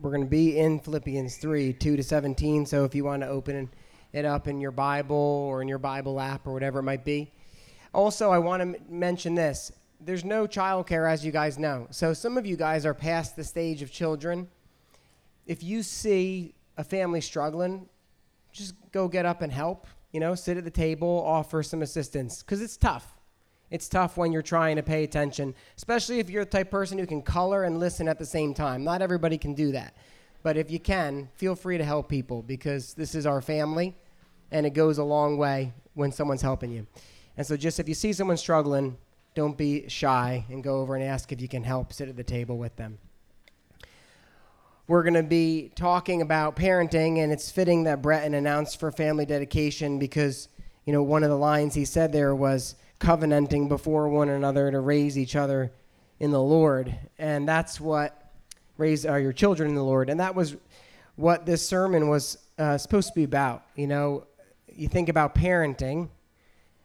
we're going to be in Philippians 3 2 to 17. So if you want to open it up in your Bible or in your Bible app or whatever it might be. Also, I want to m- mention this there's no childcare, as you guys know. So some of you guys are past the stage of children. If you see a family struggling, just go get up and help. You know, sit at the table, offer some assistance, because it's tough. It's tough when you're trying to pay attention, especially if you're the type person who can color and listen at the same time. Not everybody can do that. But if you can, feel free to help people because this is our family and it goes a long way when someone's helping you. And so, just if you see someone struggling, don't be shy and go over and ask if you can help sit at the table with them. We're going to be talking about parenting, and it's fitting that Breton announced for family dedication because, you know, one of the lines he said there was covenanting before one another to raise each other in the Lord. And that's what raise uh, your children in the Lord. And that was what this sermon was uh, supposed to be about. You know, you think about parenting,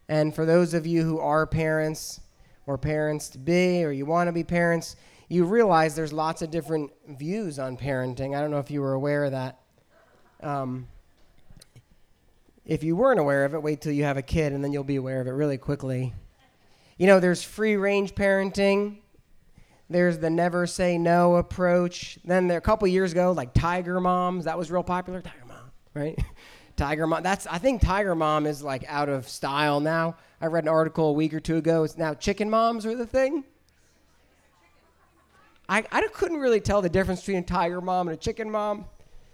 and for those of you who are parents, or parents to be or you want to be parents, you realize there's lots of different views on parenting. I don't know if you were aware of that. Um, if you weren't aware of it, wait till you have a kid and then you'll be aware of it really quickly. You know, there's free range parenting. There's the never say no approach. Then there a couple years ago, like Tiger Moms, that was real popular. Tiger Mom, right? Tiger Mom. That's I think Tiger Mom is like out of style now. I read an article a week or two ago. It's now chicken moms are the thing. I, I couldn't really tell the difference between a tiger mom and a chicken mom,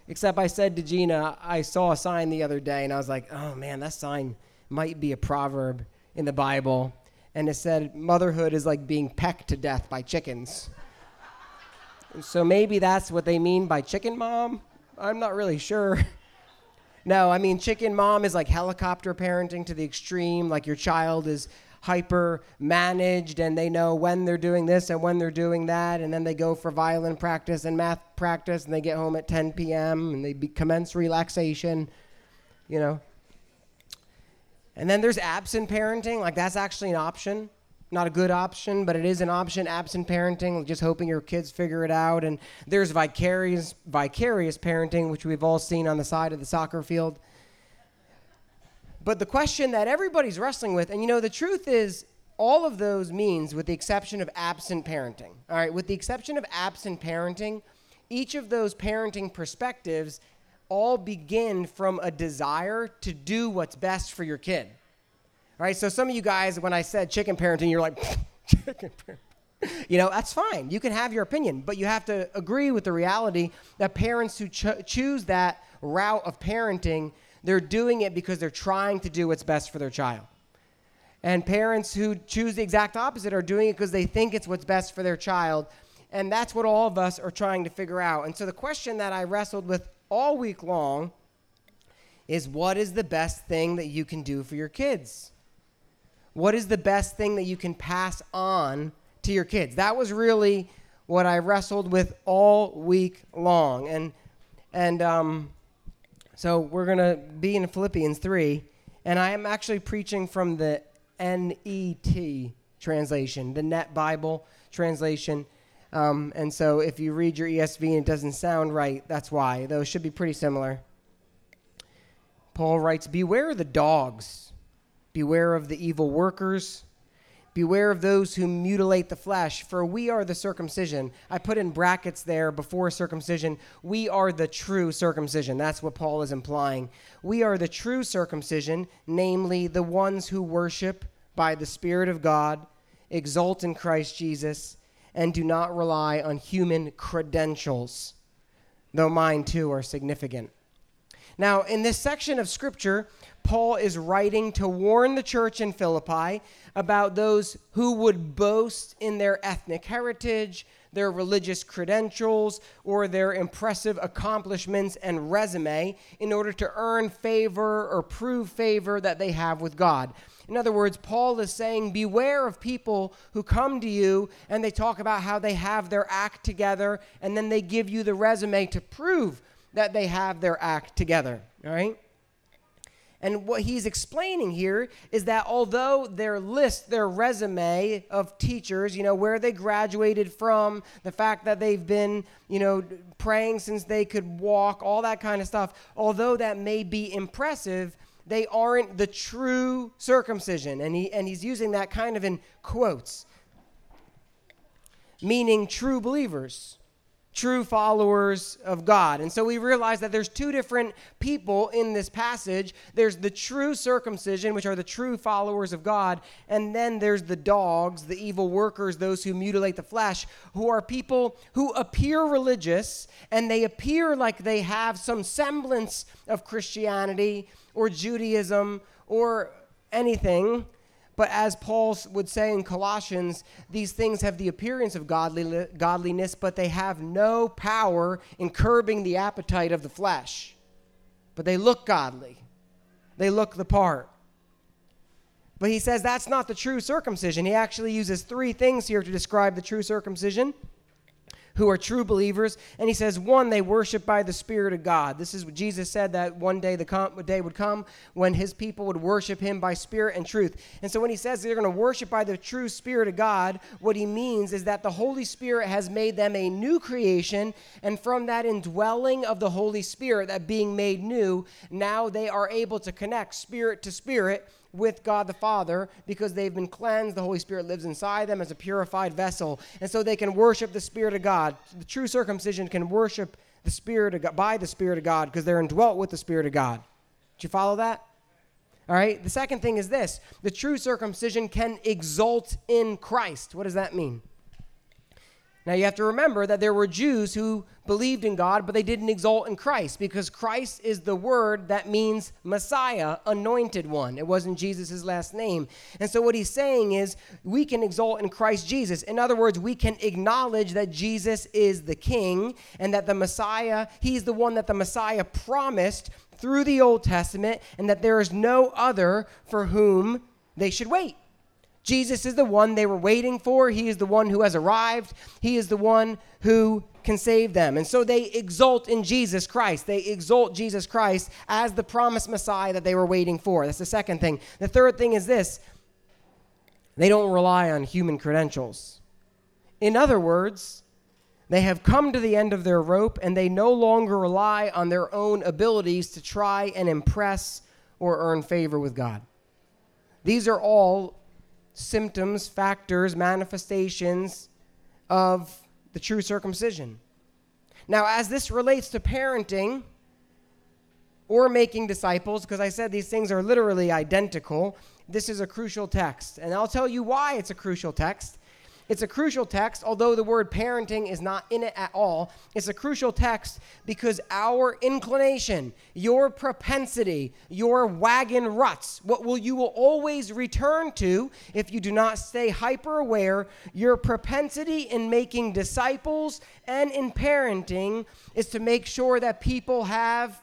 except I said to Gina, I saw a sign the other day, and I was like, oh man, that sign might be a proverb in the Bible. And it said, motherhood is like being pecked to death by chickens. so maybe that's what they mean by chicken mom. I'm not really sure. No, I mean, chicken mom is like helicopter parenting to the extreme. Like your child is hyper managed and they know when they're doing this and when they're doing that. And then they go for violin practice and math practice and they get home at 10 p.m. and they be- commence relaxation, you know. And then there's absent parenting. Like that's actually an option not a good option, but it is an option. Absent parenting, just hoping your kids figure it out. And there's vicarious vicarious parenting, which we've all seen on the side of the soccer field. But the question that everybody's wrestling with, and you know, the truth is, all of those means, with the exception of absent parenting. All right, with the exception of absent parenting, each of those parenting perspectives all begin from a desire to do what's best for your kid. All right, so some of you guys, when I said chicken parenting, you're like, chicken parenting. You know, that's fine. You can have your opinion, but you have to agree with the reality that parents who cho- choose that route of parenting, they're doing it because they're trying to do what's best for their child. And parents who choose the exact opposite are doing it because they think it's what's best for their child. And that's what all of us are trying to figure out. And so the question that I wrestled with all week long is what is the best thing that you can do for your kids? What is the best thing that you can pass on to your kids? That was really what I wrestled with all week long. And, and um, so we're going to be in Philippians 3. And I am actually preaching from the NET translation, the Net Bible translation. Um, and so if you read your ESV and it doesn't sound right, that's why. Those should be pretty similar. Paul writes Beware the dogs Beware of the evil workers. Beware of those who mutilate the flesh, for we are the circumcision. I put in brackets there before circumcision. We are the true circumcision. That's what Paul is implying. We are the true circumcision, namely the ones who worship by the Spirit of God, exult in Christ Jesus, and do not rely on human credentials, though mine too are significant. Now, in this section of Scripture, Paul is writing to warn the church in Philippi about those who would boast in their ethnic heritage, their religious credentials, or their impressive accomplishments and resume in order to earn favor or prove favor that they have with God. In other words, Paul is saying, Beware of people who come to you and they talk about how they have their act together, and then they give you the resume to prove that they have their act together. All right? And what he's explaining here is that although their list, their resume of teachers, you know, where they graduated from, the fact that they've been, you know, praying since they could walk, all that kind of stuff, although that may be impressive, they aren't the true circumcision. And, he, and he's using that kind of in quotes, meaning true believers true followers of God. And so we realize that there's two different people in this passage. There's the true circumcision, which are the true followers of God, and then there's the dogs, the evil workers, those who mutilate the flesh, who are people who appear religious and they appear like they have some semblance of Christianity or Judaism or anything but as Paul would say in Colossians, these things have the appearance of godly, godliness, but they have no power in curbing the appetite of the flesh. But they look godly, they look the part. But he says that's not the true circumcision. He actually uses three things here to describe the true circumcision who are true believers. And he says, one, they worship by the Spirit of God. This is what Jesus said that one day the com- day would come when his people would worship him by spirit and truth. And so when he says they're going to worship by the true Spirit of God, what he means is that the Holy Spirit has made them a new creation. And from that indwelling of the Holy Spirit, that being made new, now they are able to connect spirit to spirit with God the Father because they've been cleansed. The Holy Spirit lives inside them as a purified vessel. And so they can worship the Spirit of God. The true circumcision can worship the Spirit of God by the Spirit of God because they're indwelt with the Spirit of God. Did you follow that? All right. The second thing is this the true circumcision can exult in Christ. What does that mean? Now you have to remember that there were Jews who believed in God, but they didn't exalt in Christ because Christ is the word that means Messiah, anointed one. It wasn't Jesus' last name. And so what he's saying is we can exalt in Christ Jesus. In other words, we can acknowledge that Jesus is the king and that the Messiah, he's the one that the Messiah promised through the Old Testament, and that there is no other for whom they should wait. Jesus is the one they were waiting for. He is the one who has arrived. He is the one who can save them. And so they exult in Jesus Christ. They exalt Jesus Christ as the promised Messiah that they were waiting for. That's the second thing. The third thing is this they don't rely on human credentials. In other words, they have come to the end of their rope and they no longer rely on their own abilities to try and impress or earn favor with God. These are all symptoms, factors, manifestations of the true circumcision. Now, as this relates to parenting or making disciples, because I said these things are literally identical, this is a crucial text. And I'll tell you why it's a crucial text. It's a crucial text, although the word parenting is not in it at all. It's a crucial text because our inclination, your propensity, your wagon ruts, what will you will always return to if you do not stay hyper aware, your propensity in making disciples and in parenting is to make sure that people have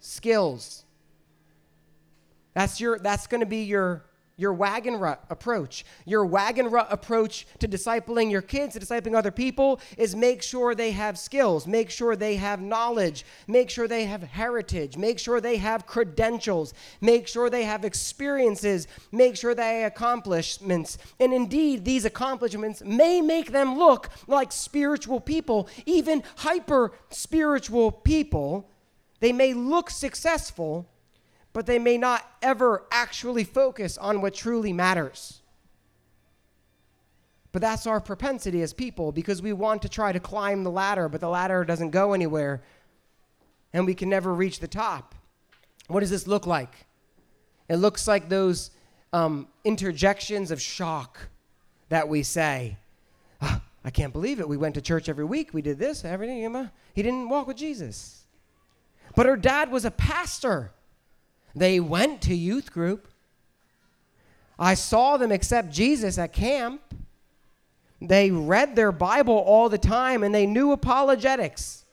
skills. That's your that's going to be your your wagon rut approach. Your wagon rut approach to discipling your kids, to discipling other people, is make sure they have skills, make sure they have knowledge, make sure they have heritage, make sure they have credentials, make sure they have experiences, make sure they have accomplishments. And indeed, these accomplishments may make them look like spiritual people, even hyper spiritual people. They may look successful but they may not ever actually focus on what truly matters. But that's our propensity as people because we want to try to climb the ladder, but the ladder doesn't go anywhere and we can never reach the top. What does this look like? It looks like those um, interjections of shock that we say. Oh, I can't believe it. We went to church every week. We did this, everything. He didn't walk with Jesus. But her dad was a pastor. They went to youth group. I saw them accept Jesus at camp. They read their Bible all the time and they knew apologetics.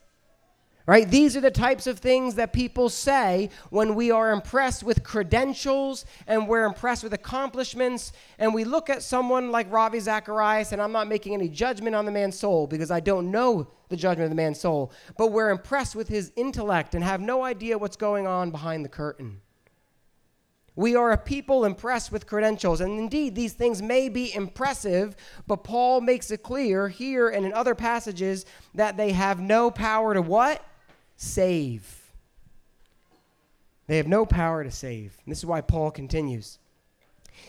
Right? These are the types of things that people say when we are impressed with credentials and we're impressed with accomplishments. And we look at someone like Ravi Zacharias, and I'm not making any judgment on the man's soul because I don't know the judgment of the man's soul, but we're impressed with his intellect and have no idea what's going on behind the curtain. We are a people impressed with credentials. And indeed, these things may be impressive, but Paul makes it clear here and in other passages that they have no power to what? Save. They have no power to save. And this is why Paul continues.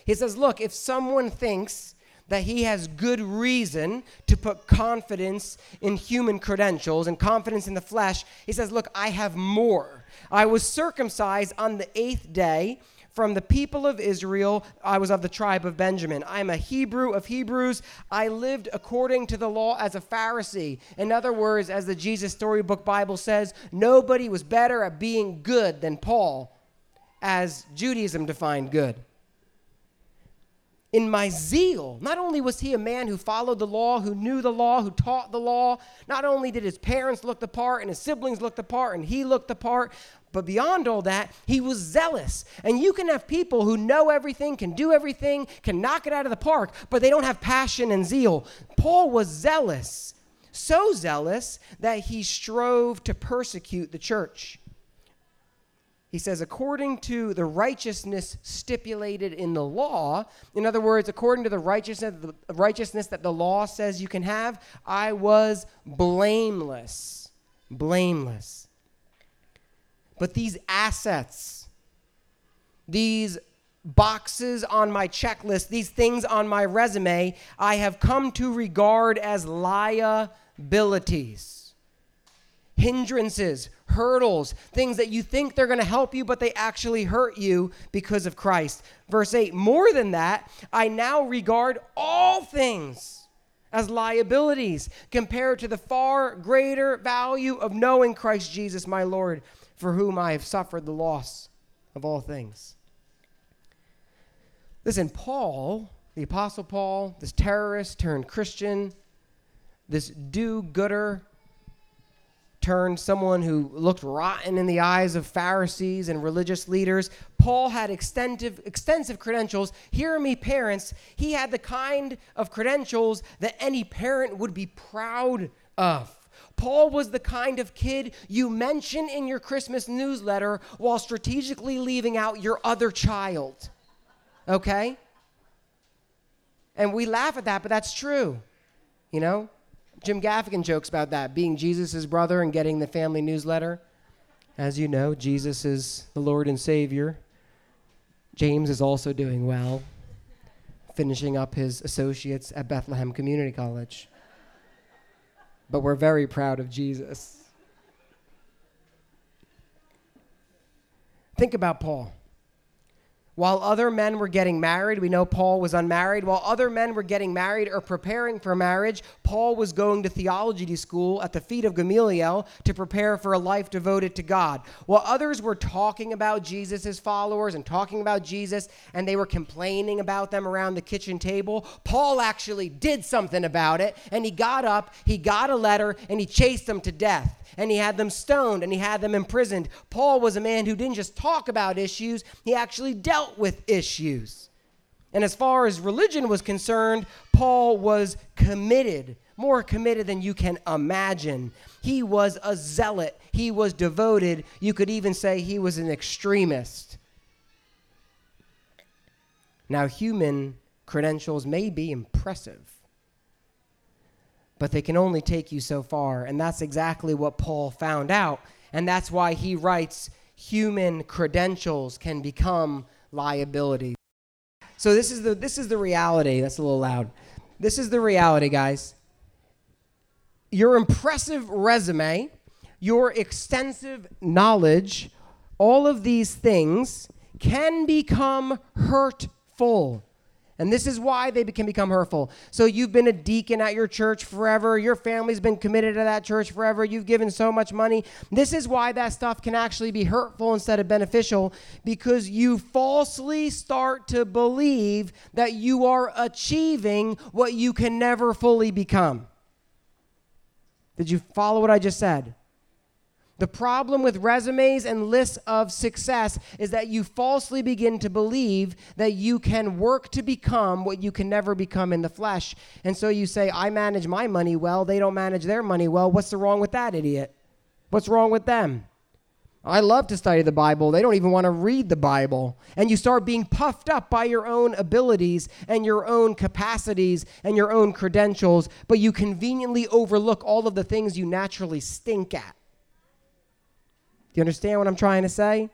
He says, Look, if someone thinks that he has good reason to put confidence in human credentials and confidence in the flesh, he says, Look, I have more. I was circumcised on the eighth day from the people of Israel. I was of the tribe of Benjamin. I am a Hebrew of Hebrews. I lived according to the law as a Pharisee. In other words, as the Jesus Storybook Bible says, nobody was better at being good than Paul, as Judaism defined good in my zeal. Not only was he a man who followed the law, who knew the law, who taught the law, not only did his parents look the part and his siblings look the part and he looked the part, but beyond all that, he was zealous. And you can have people who know everything, can do everything, can knock it out of the park, but they don't have passion and zeal. Paul was zealous, so zealous that he strove to persecute the church. He says, according to the righteousness stipulated in the law, in other words, according to the righteousness, the righteousness that the law says you can have, I was blameless. Blameless. But these assets, these boxes on my checklist, these things on my resume, I have come to regard as liabilities hindrances, hurdles, things that you think they're going to help you, but they actually hurt you because of Christ. Verse 8 More than that, I now regard all things as liabilities compared to the far greater value of knowing Christ Jesus, my Lord, for whom I have suffered the loss of all things. Listen, Paul, the Apostle Paul, this terrorist turned Christian, this do gooder turned someone who looked rotten in the eyes of Pharisees and religious leaders. Paul had extensive, extensive credentials. Hear me, parents. He had the kind of credentials that any parent would be proud of. Paul was the kind of kid you mention in your Christmas newsletter while strategically leaving out your other child. Okay? And we laugh at that, but that's true. You know? Jim Gaffigan jokes about that, being Jesus' brother and getting the family newsletter. As you know, Jesus is the Lord and Savior. James is also doing well, finishing up his associates at Bethlehem Community College. But we're very proud of Jesus. Think about Paul. While other men were getting married, we know Paul was unmarried. While other men were getting married or preparing for marriage, Paul was going to theology school at the feet of Gamaliel to prepare for a life devoted to God. While others were talking about Jesus' followers and talking about Jesus, and they were complaining about them around the kitchen table, Paul actually did something about it, and he got up, he got a letter, and he chased them to death and he had them stoned and he had them imprisoned. Paul was a man who didn't just talk about issues, he actually dealt with issues. And as far as religion was concerned, Paul was committed, more committed than you can imagine. He was a zealot, he was devoted. You could even say he was an extremist. Now, human credentials may be impressive but they can only take you so far. And that's exactly what Paul found out. And that's why he writes human credentials can become liabilities. So this is the this is the reality. That's a little loud. This is the reality, guys. Your impressive resume, your extensive knowledge, all of these things can become hurtful. And this is why they can become hurtful. So you've been a deacon at your church forever. Your family's been committed to that church forever. You've given so much money. This is why that stuff can actually be hurtful instead of beneficial because you falsely start to believe that you are achieving what you can never fully become. Did you follow what I just said? The problem with resumes and lists of success is that you falsely begin to believe that you can work to become what you can never become in the flesh. And so you say, I manage my money well, they don't manage their money well. What's the wrong with that, idiot? What's wrong with them? I love to study the Bible. They don't even want to read the Bible. And you start being puffed up by your own abilities and your own capacities and your own credentials, but you conveniently overlook all of the things you naturally stink at. Do you understand what I'm trying to say?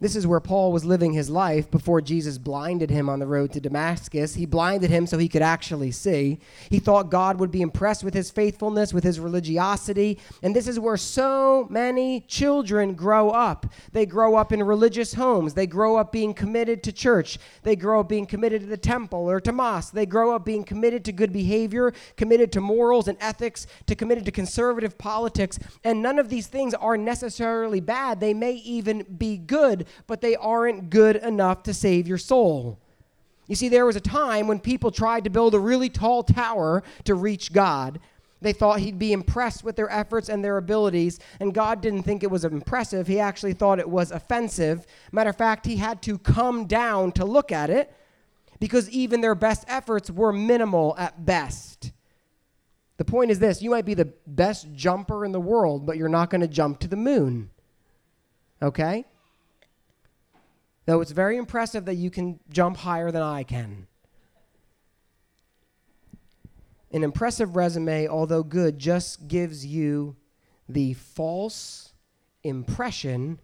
This is where Paul was living his life before Jesus blinded him on the road to Damascus. He blinded him so he could actually see. He thought God would be impressed with his faithfulness, with his religiosity. And this is where so many children grow up. They grow up in religious homes. They grow up being committed to church. They grow up being committed to the temple or to mosque. They grow up being committed to good behavior, committed to morals and ethics, to committed to conservative politics. And none of these things are necessarily bad. They may even be good but they aren't good enough to save your soul. You see, there was a time when people tried to build a really tall tower to reach God. They thought he'd be impressed with their efforts and their abilities, and God didn't think it was impressive. He actually thought it was offensive. Matter of fact, he had to come down to look at it because even their best efforts were minimal at best. The point is this you might be the best jumper in the world, but you're not going to jump to the moon. Okay? Though it's very impressive that you can jump higher than I can. An impressive resume, although good, just gives you the false impression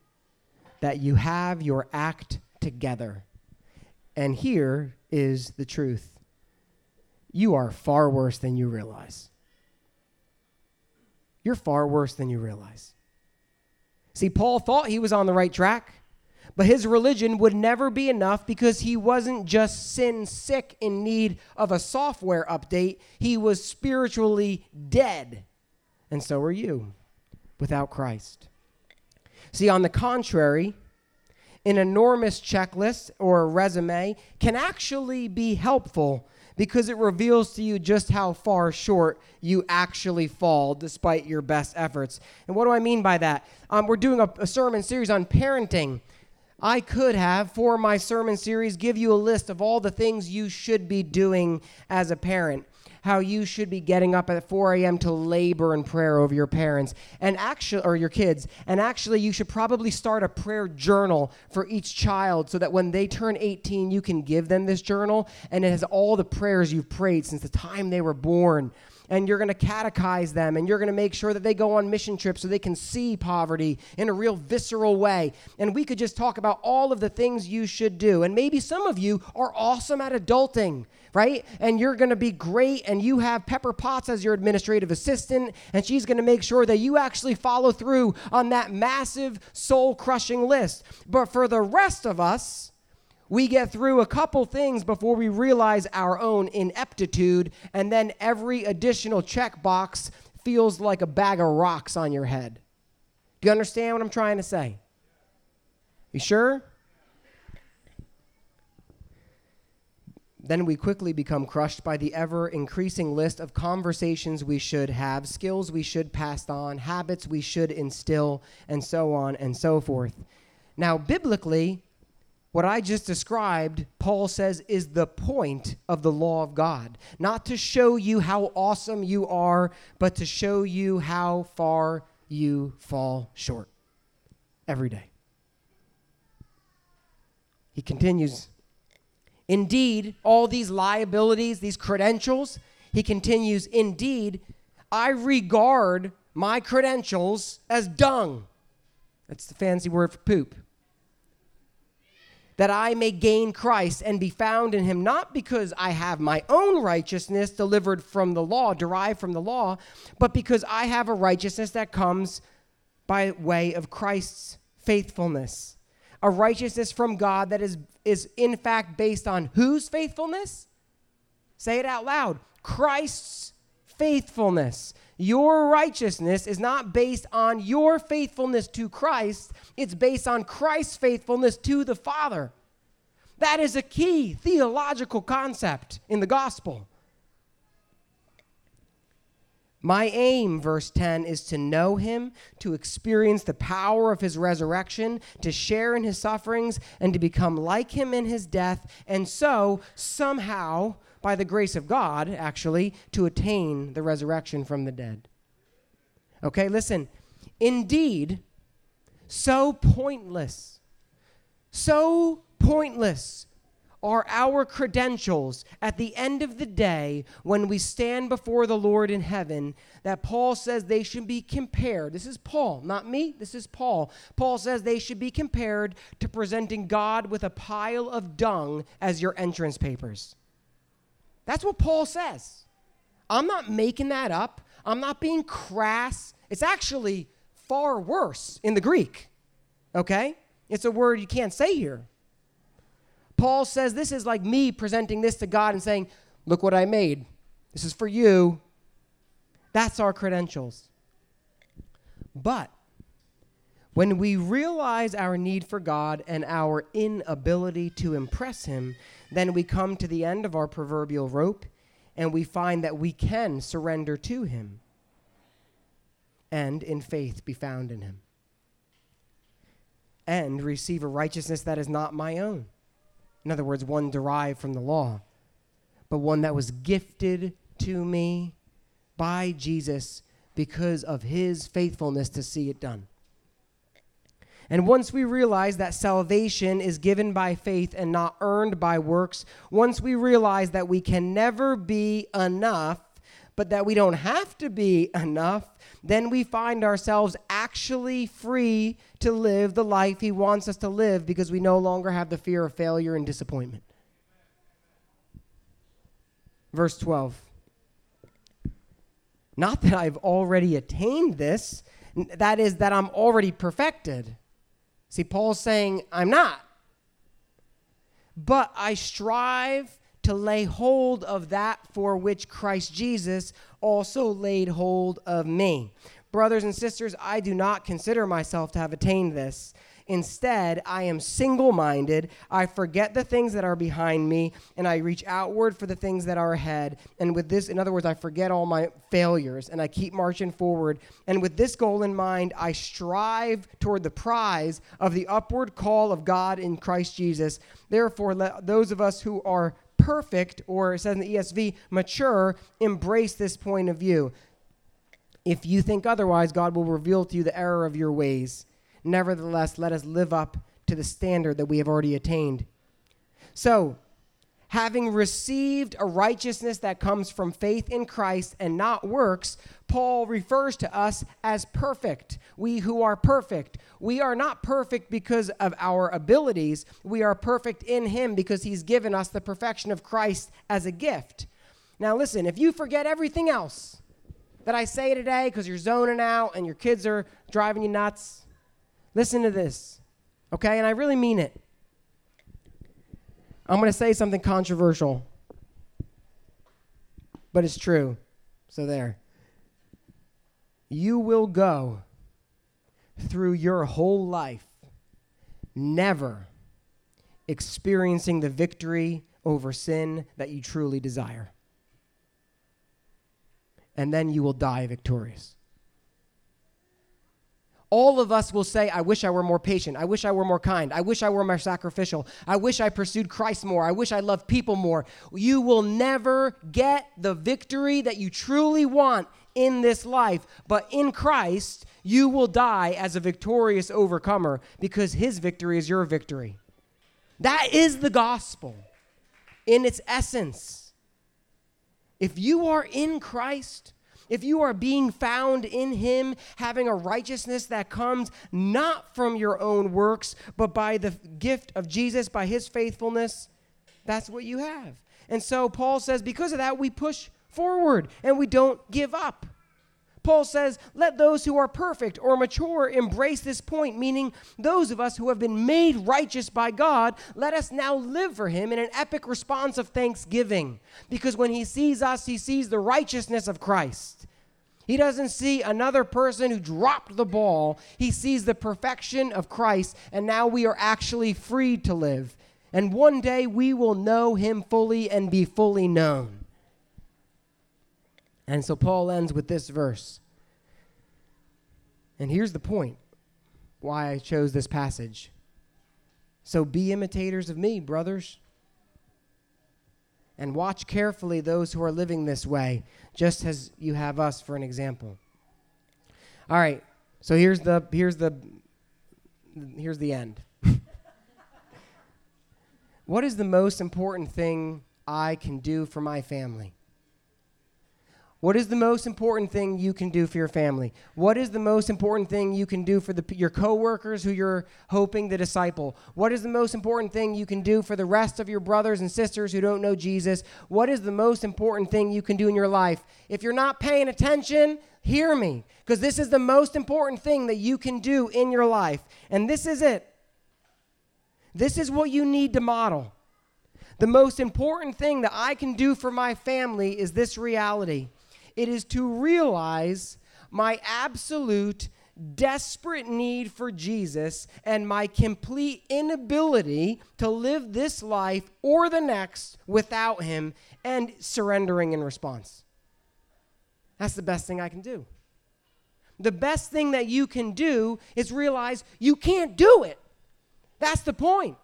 that you have your act together. And here is the truth you are far worse than you realize. You're far worse than you realize. See, Paul thought he was on the right track. But his religion would never be enough because he wasn't just sin sick in need of a software update, he was spiritually dead. And so are you without Christ. See, on the contrary, an enormous checklist or resume can actually be helpful because it reveals to you just how far short you actually fall despite your best efforts. And what do I mean by that? Um, we're doing a, a sermon series on parenting. I could have, for my sermon series, give you a list of all the things you should be doing as a parent. How you should be getting up at 4 a.m. to labor in prayer over your parents and actually, or your kids. And actually, you should probably start a prayer journal for each child so that when they turn 18, you can give them this journal and it has all the prayers you've prayed since the time they were born and you're going to catechize them and you're going to make sure that they go on mission trips so they can see poverty in a real visceral way. And we could just talk about all of the things you should do. And maybe some of you are awesome at adulting, right? And you're going to be great and you have Pepper Potts as your administrative assistant and she's going to make sure that you actually follow through on that massive soul crushing list. But for the rest of us, we get through a couple things before we realize our own ineptitude, and then every additional checkbox feels like a bag of rocks on your head. Do you understand what I'm trying to say? You sure? Then we quickly become crushed by the ever increasing list of conversations we should have, skills we should pass on, habits we should instill, and so on and so forth. Now, biblically, what I just described, Paul says, is the point of the law of God. Not to show you how awesome you are, but to show you how far you fall short every day. He continues, Indeed, all these liabilities, these credentials, he continues, Indeed, I regard my credentials as dung. That's the fancy word for poop that I may gain Christ and be found in him, not because I have my own righteousness delivered from the law, derived from the law, but because I have a righteousness that comes by way of Christ's faithfulness. A righteousness from God that is, is in fact based on whose faithfulness? Say it out loud Christ's faithfulness. Your righteousness is not based on your faithfulness to Christ, it's based on Christ's faithfulness to the Father. That is a key theological concept in the gospel. My aim, verse 10, is to know him, to experience the power of his resurrection, to share in his sufferings, and to become like him in his death, and so somehow by the grace of God, actually, to attain the resurrection from the dead. Okay, listen, Indeed, so pointless, so pointless are our credentials at the end of the day when we stand before the Lord in heaven that Paul says they should be compared. This is Paul, not me. This is Paul. Paul says they should be compared to presenting God with a pile of dung as your entrance papers. That's what Paul says. I'm not making that up. I'm not being crass. It's actually far worse in the Greek. Okay? It's a word you can't say here. Paul says this is like me presenting this to God and saying, Look what I made. This is for you. That's our credentials. But when we realize our need for God and our inability to impress Him, then we come to the end of our proverbial rope and we find that we can surrender to Him and in faith be found in Him and receive a righteousness that is not my own in other words, one derived from the law, but one that was gifted to me by Jesus because of his faithfulness to see it done. And once we realize that salvation is given by faith and not earned by works, once we realize that we can never be enough, but that we don't have to be enough, then we find ourselves actually free to live the life He wants us to live because we no longer have the fear of failure and disappointment. Verse 12. Not that I've already attained this, that is, that I'm already perfected. See, Paul's saying, I'm not. But I strive to lay hold of that for which Christ Jesus also laid hold of me. Brothers and sisters, I do not consider myself to have attained this. Instead, I am single minded. I forget the things that are behind me, and I reach outward for the things that are ahead. And with this, in other words, I forget all my failures and I keep marching forward. And with this goal in mind, I strive toward the prize of the upward call of God in Christ Jesus. Therefore, let those of us who are perfect, or it says in the ESV, mature, embrace this point of view. If you think otherwise, God will reveal to you the error of your ways. Nevertheless, let us live up to the standard that we have already attained. So, having received a righteousness that comes from faith in Christ and not works, Paul refers to us as perfect. We who are perfect. We are not perfect because of our abilities. We are perfect in Him because He's given us the perfection of Christ as a gift. Now, listen, if you forget everything else that I say today because you're zoning out and your kids are driving you nuts, listen to this, okay? And I really mean it. I'm going to say something controversial, but it's true. So, there. You will go through your whole life never experiencing the victory over sin that you truly desire. And then you will die victorious all of us will say, I wish I were more patient. I wish I were more kind. I wish I were more sacrificial. I wish I pursued Christ more. I wish I loved people more. You will never get the victory that you truly want in this life. But in Christ, you will die as a victorious overcomer because his victory is your victory. That is the gospel in its essence. If you are in Christ, if you are being found in him, having a righteousness that comes not from your own works, but by the gift of Jesus, by his faithfulness, that's what you have. And so Paul says, because of that, we push forward and we don't give up. Paul says, Let those who are perfect or mature embrace this point, meaning those of us who have been made righteous by God, let us now live for Him in an epic response of thanksgiving. Because when He sees us, He sees the righteousness of Christ. He doesn't see another person who dropped the ball. He sees the perfection of Christ, and now we are actually free to live. And one day we will know Him fully and be fully known. And so Paul ends with this verse. And here's the point why I chose this passage. So be imitators of me, brothers. And watch carefully those who are living this way, just as you have us for an example. All right, So here's the here's the here's the end. what is the most important thing I can do for my family? What is the most important thing you can do for your family? What is the most important thing you can do for the, your coworkers who you're hoping to disciple? What is the most important thing you can do for the rest of your brothers and sisters who don't know Jesus? What is the most important thing you can do in your life? If you're not paying attention, hear me, because this is the most important thing that you can do in your life. And this is it. This is what you need to model. The most important thing that I can do for my family is this reality it is to realize my absolute desperate need for Jesus and my complete inability to live this life or the next without Him and surrendering in response. That's the best thing I can do. The best thing that you can do is realize you can't do it. That's the point.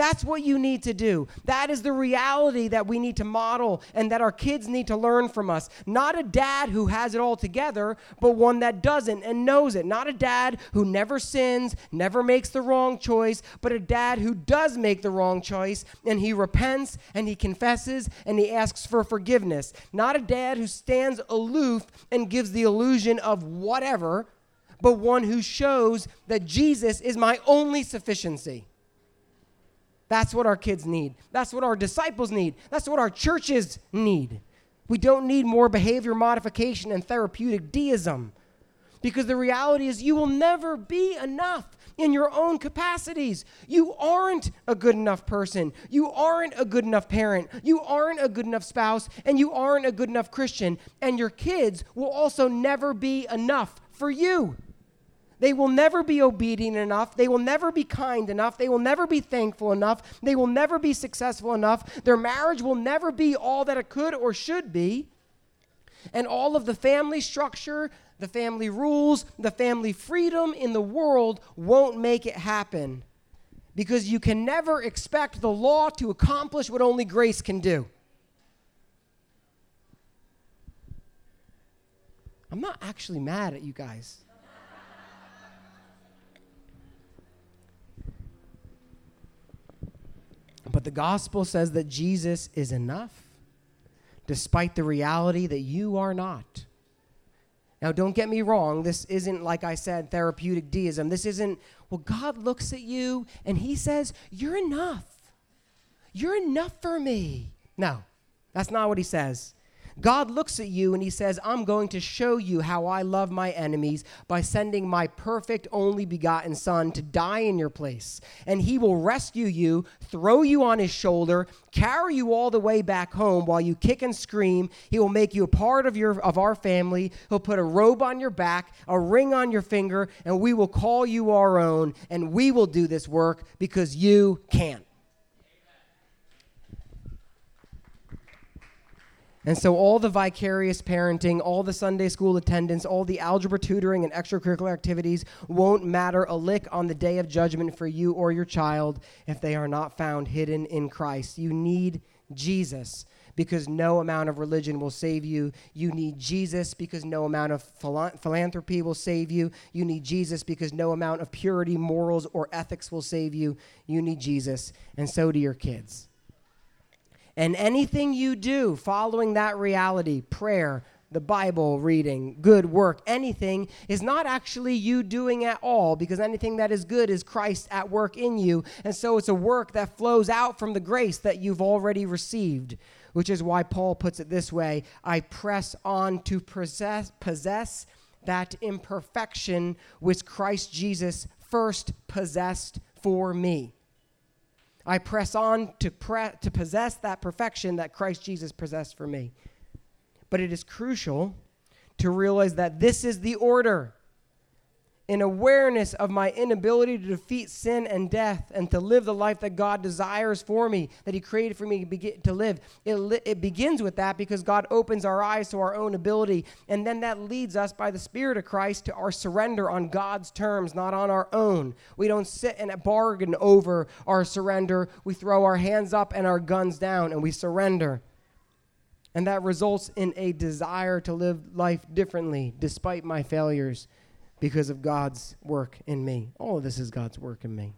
That's what you need to do. That is the reality that we need to model and that our kids need to learn from us. Not a dad who has it all together, but one that doesn't and knows it. Not a dad who never sins, never makes the wrong choice, but a dad who does make the wrong choice and he repents and he confesses and he asks for forgiveness. Not a dad who stands aloof and gives the illusion of whatever, but one who shows that Jesus is my only sufficiency. That's what our kids need. That's what our disciples need. That's what our churches need. We don't need more behavior modification and therapeutic deism. Because the reality is, you will never be enough in your own capacities. You aren't a good enough person. You aren't a good enough parent. You aren't a good enough spouse. And you aren't a good enough Christian. And your kids will also never be enough for you. They will never be obedient enough. They will never be kind enough. They will never be thankful enough. They will never be successful enough. Their marriage will never be all that it could or should be. And all of the family structure, the family rules, the family freedom in the world won't make it happen because you can never expect the law to accomplish what only grace can do. I'm not actually mad at you guys. But the gospel says that Jesus is enough, despite the reality that you are not. Now, don't get me wrong. This isn't, like I said, therapeutic deism. This isn't, well, God looks at you and he says, You're enough. You're enough for me. No, that's not what he says. God looks at you and he says, I'm going to show you how I love my enemies by sending my perfect only begotten Son to die in your place. And he will rescue you, throw you on his shoulder, carry you all the way back home while you kick and scream. He will make you a part of, your, of our family. He'll put a robe on your back, a ring on your finger, and we will call you our own. And we will do this work because you can't. And so, all the vicarious parenting, all the Sunday school attendance, all the algebra tutoring and extracurricular activities won't matter a lick on the day of judgment for you or your child if they are not found hidden in Christ. You need Jesus because no amount of religion will save you. You need Jesus because no amount of philanthropy will save you. You need Jesus because no amount of purity, morals, or ethics will save you. You need Jesus, and so do your kids. And anything you do following that reality, prayer, the Bible reading, good work, anything is not actually you doing at all because anything that is good is Christ at work in you. And so it's a work that flows out from the grace that you've already received, which is why Paul puts it this way I press on to possess, possess that imperfection which Christ Jesus first possessed for me. I press on to, pre- to possess that perfection that Christ Jesus possessed for me. But it is crucial to realize that this is the order an awareness of my inability to defeat sin and death and to live the life that God desires for me, that He created for me to live. It, li- it begins with that because God opens our eyes to our own ability. And then that leads us by the Spirit of Christ to our surrender on God's terms, not on our own. We don't sit and bargain over our surrender. We throw our hands up and our guns down and we surrender. And that results in a desire to live life differently despite my failures because of God's work in me. All of this is God's work in me.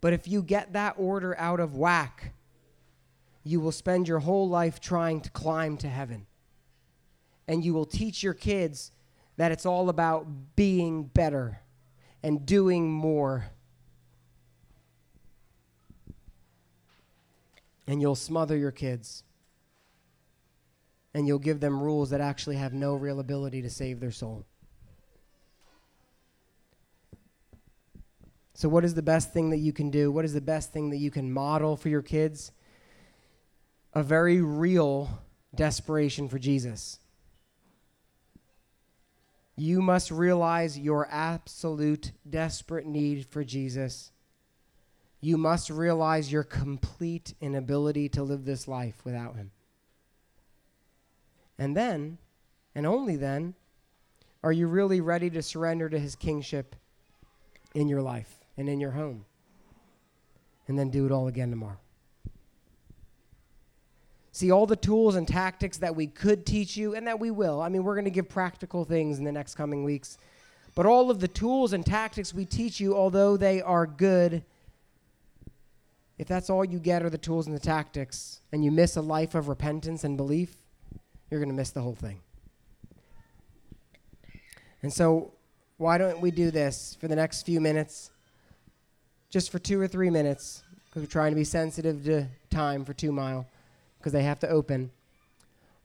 But if you get that order out of whack, you will spend your whole life trying to climb to heaven. And you will teach your kids that it's all about being better and doing more. And you'll smother your kids. And you'll give them rules that actually have no real ability to save their soul. So, what is the best thing that you can do? What is the best thing that you can model for your kids? A very real desperation for Jesus. You must realize your absolute desperate need for Jesus. You must realize your complete inability to live this life without Him. And then, and only then, are you really ready to surrender to His kingship in your life and in your home. And then do it all again tomorrow. See, all the tools and tactics that we could teach you and that we will. I mean, we're going to give practical things in the next coming weeks. But all of the tools and tactics we teach you, although they are good, if that's all you get are the tools and the tactics, and you miss a life of repentance and belief, you're going to miss the whole thing. And so, why don't we do this for the next few minutes? Just for two or three minutes, because we're trying to be sensitive to time for Two Mile, because they have to open.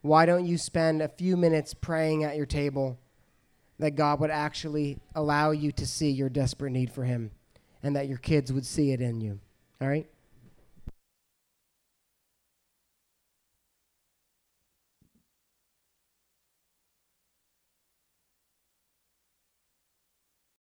Why don't you spend a few minutes praying at your table that God would actually allow you to see your desperate need for Him and that your kids would see it in you? All right?